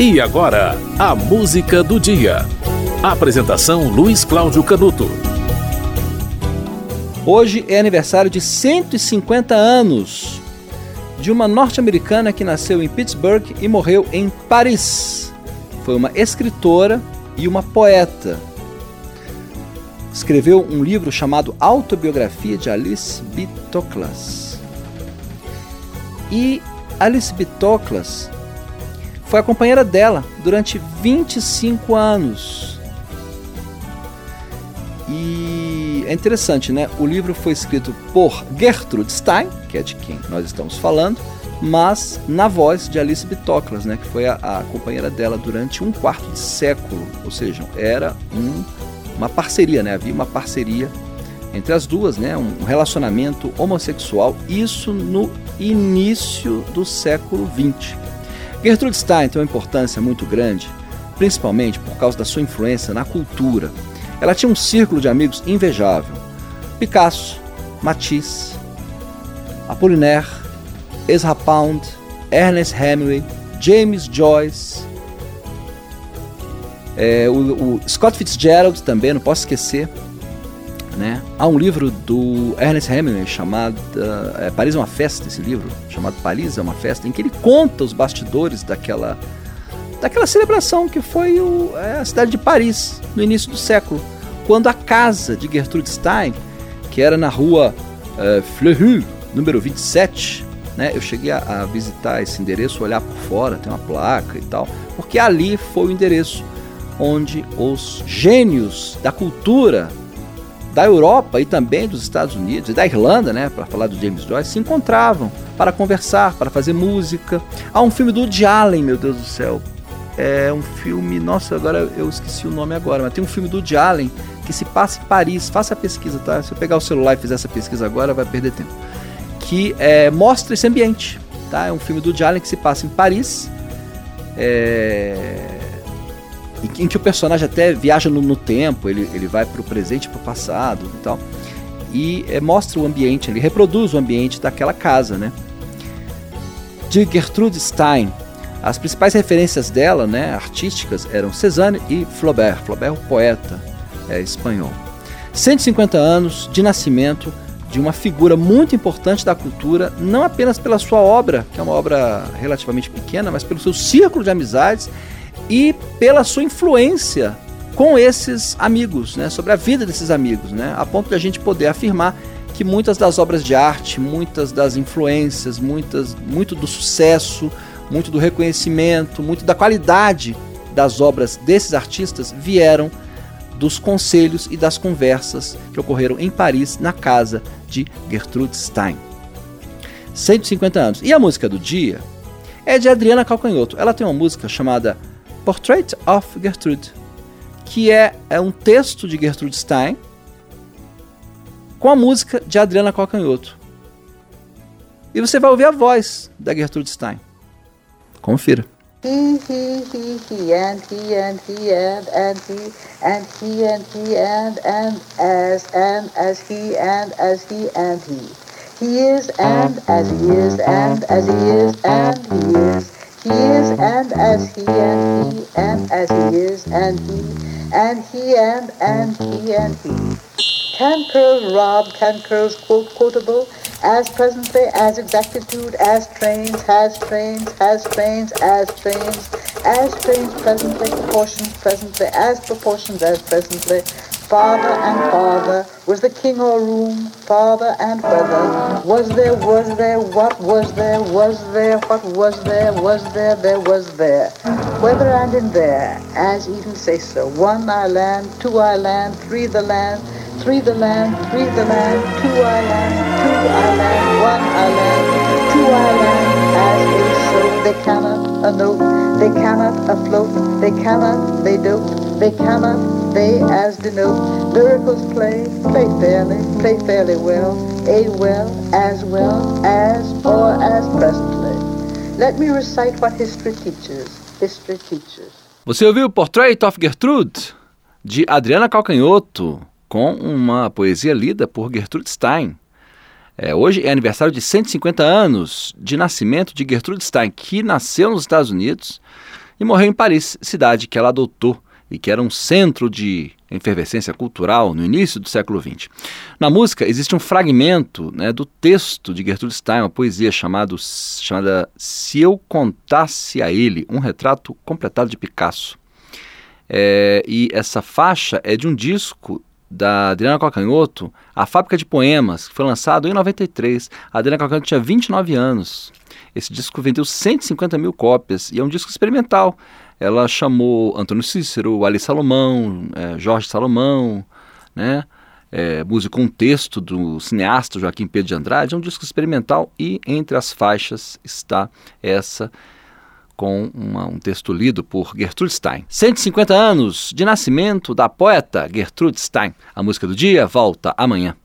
E agora, a música do dia. Apresentação Luiz Cláudio Canuto. Hoje é aniversário de 150 anos de uma norte-americana que nasceu em Pittsburgh e morreu em Paris. Foi uma escritora e uma poeta. Escreveu um livro chamado Autobiografia de Alice B. Toklas. E Alice B. Foi a companheira dela durante 25 anos. E é interessante, né? O livro foi escrito por Gertrude Stein, que é de quem nós estamos falando, mas na voz de Alice Bitoclas, né? Que foi a, a companheira dela durante um quarto de século. Ou seja, era um, uma parceria, né? Havia uma parceria entre as duas, né? Um relacionamento homossexual. Isso no início do século XX. Gertrude Stein tem uma importância muito grande, principalmente por causa da sua influência na cultura. Ela tinha um círculo de amigos invejável. Picasso, Matisse, Apollinaire, Ezra Pound, Ernest Hemingway, James Joyce, é, o, o Scott Fitzgerald também, não posso esquecer. Né? Há um livro do Ernest Hemingway chamado é, Paris é uma Festa, esse livro, chamado Paris é uma Festa, em que ele conta os bastidores daquela, daquela celebração que foi o, é, a cidade de Paris, no início do século, quando a casa de Gertrude Stein, que era na rua é, Fleury, número 27, né? eu cheguei a, a visitar esse endereço, olhar por fora, tem uma placa e tal, porque ali foi o endereço onde os gênios da cultura da Europa e também dos Estados Unidos e da Irlanda, né, para falar do James Joyce, se encontravam para conversar, para fazer música. Há um filme do Woody Allen, meu Deus do céu. É um filme, nossa, agora eu esqueci o nome agora, mas tem um filme do Woody Allen que se passa em Paris. Faça a pesquisa, tá? Se eu pegar o celular e fizer essa pesquisa agora, vai perder tempo. Que é, mostra esse ambiente, tá? É um filme do Woody Allen que se passa em Paris. É em que o personagem até viaja no, no tempo, ele, ele vai para o presente e para o passado e tal. E é, mostra o ambiente, ele reproduz o ambiente daquela casa, né? De Gertrude Stein, as principais referências dela, né, artísticas, eram Cézanne e Flaubert. Flaubert, o poeta é, espanhol. 150 anos de nascimento de uma figura muito importante da cultura, não apenas pela sua obra, que é uma obra relativamente pequena, mas pelo seu círculo de amizades e pela sua influência com esses amigos, né, sobre a vida desses amigos, né, a ponto de a gente poder afirmar que muitas das obras de arte, muitas das influências, muitas, muito do sucesso, muito do reconhecimento, muito da qualidade das obras desses artistas vieram dos conselhos e das conversas que ocorreram em Paris na casa de Gertrude Stein. 150 anos. E a música do dia é de Adriana Calcanhoto. Ela tem uma música chamada Portrait of Gertrude, que é, é um texto de Gertrude Stein com a música de Adriana Calcanhoto. E você vai ouvir a voz da Gertrude Stein. Confira. He, he, he, he, and he, and he, and, and he, and he, and he, and, and, as, and, as he, and, as he, and he. He is, and, as he is, and, as he is, and he is. He is and as he and he and as he is and he and he and and he and he. Can curls rob, can curls quote quotable, as presently, as exactitude, as trains, has trains, has trains, as trains, as trains presently, proportions presently, as proportions as presently, father and father, was the king or room, father and whether, was there, was there, what was there, was there, what was there, was there, there was there, whether and in there, as even say so, one I land, two I land, three the land, three the land, three the land, two I land, two I land, one I land, two I land, as is so, they cannot uh, a note, they cannot afloat, they cannot, they dote, they cannot, as denote miracles play, play fairly, play fairly well, a well, as well, as, or as presently. Let me recite what history teaches. History teaches. Você ouviu Portrait of Gertrude, de Adriana Calcanhoto, com uma poesia lida por Gertrude Stein. É, hoje é aniversário de 150 anos de nascimento de Gertrude Stein, que nasceu nos Estados Unidos e morreu em Paris, cidade que ela adotou e que era um centro de efervescência cultural no início do século XX. Na música existe um fragmento né, do texto de Gertrude Stein, uma poesia chamado, chamada Se Eu Contasse a Ele, um retrato completado de Picasso. É, e essa faixa é de um disco da Adriana Calcanhoto, A Fábrica de Poemas, que foi lançado em 93. A Adriana Calcanhoto tinha 29 anos. Esse disco vendeu 150 mil cópias e é um disco experimental. Ela chamou Antônio Cícero, Ali Salomão, é, Jorge Salomão, né? É, musicou um texto do cineasta Joaquim Pedro de Andrade. É um disco experimental e entre as faixas está essa com uma, um texto lido por Gertrude Stein. 150 anos de nascimento da poeta Gertrude Stein. A música do dia volta amanhã.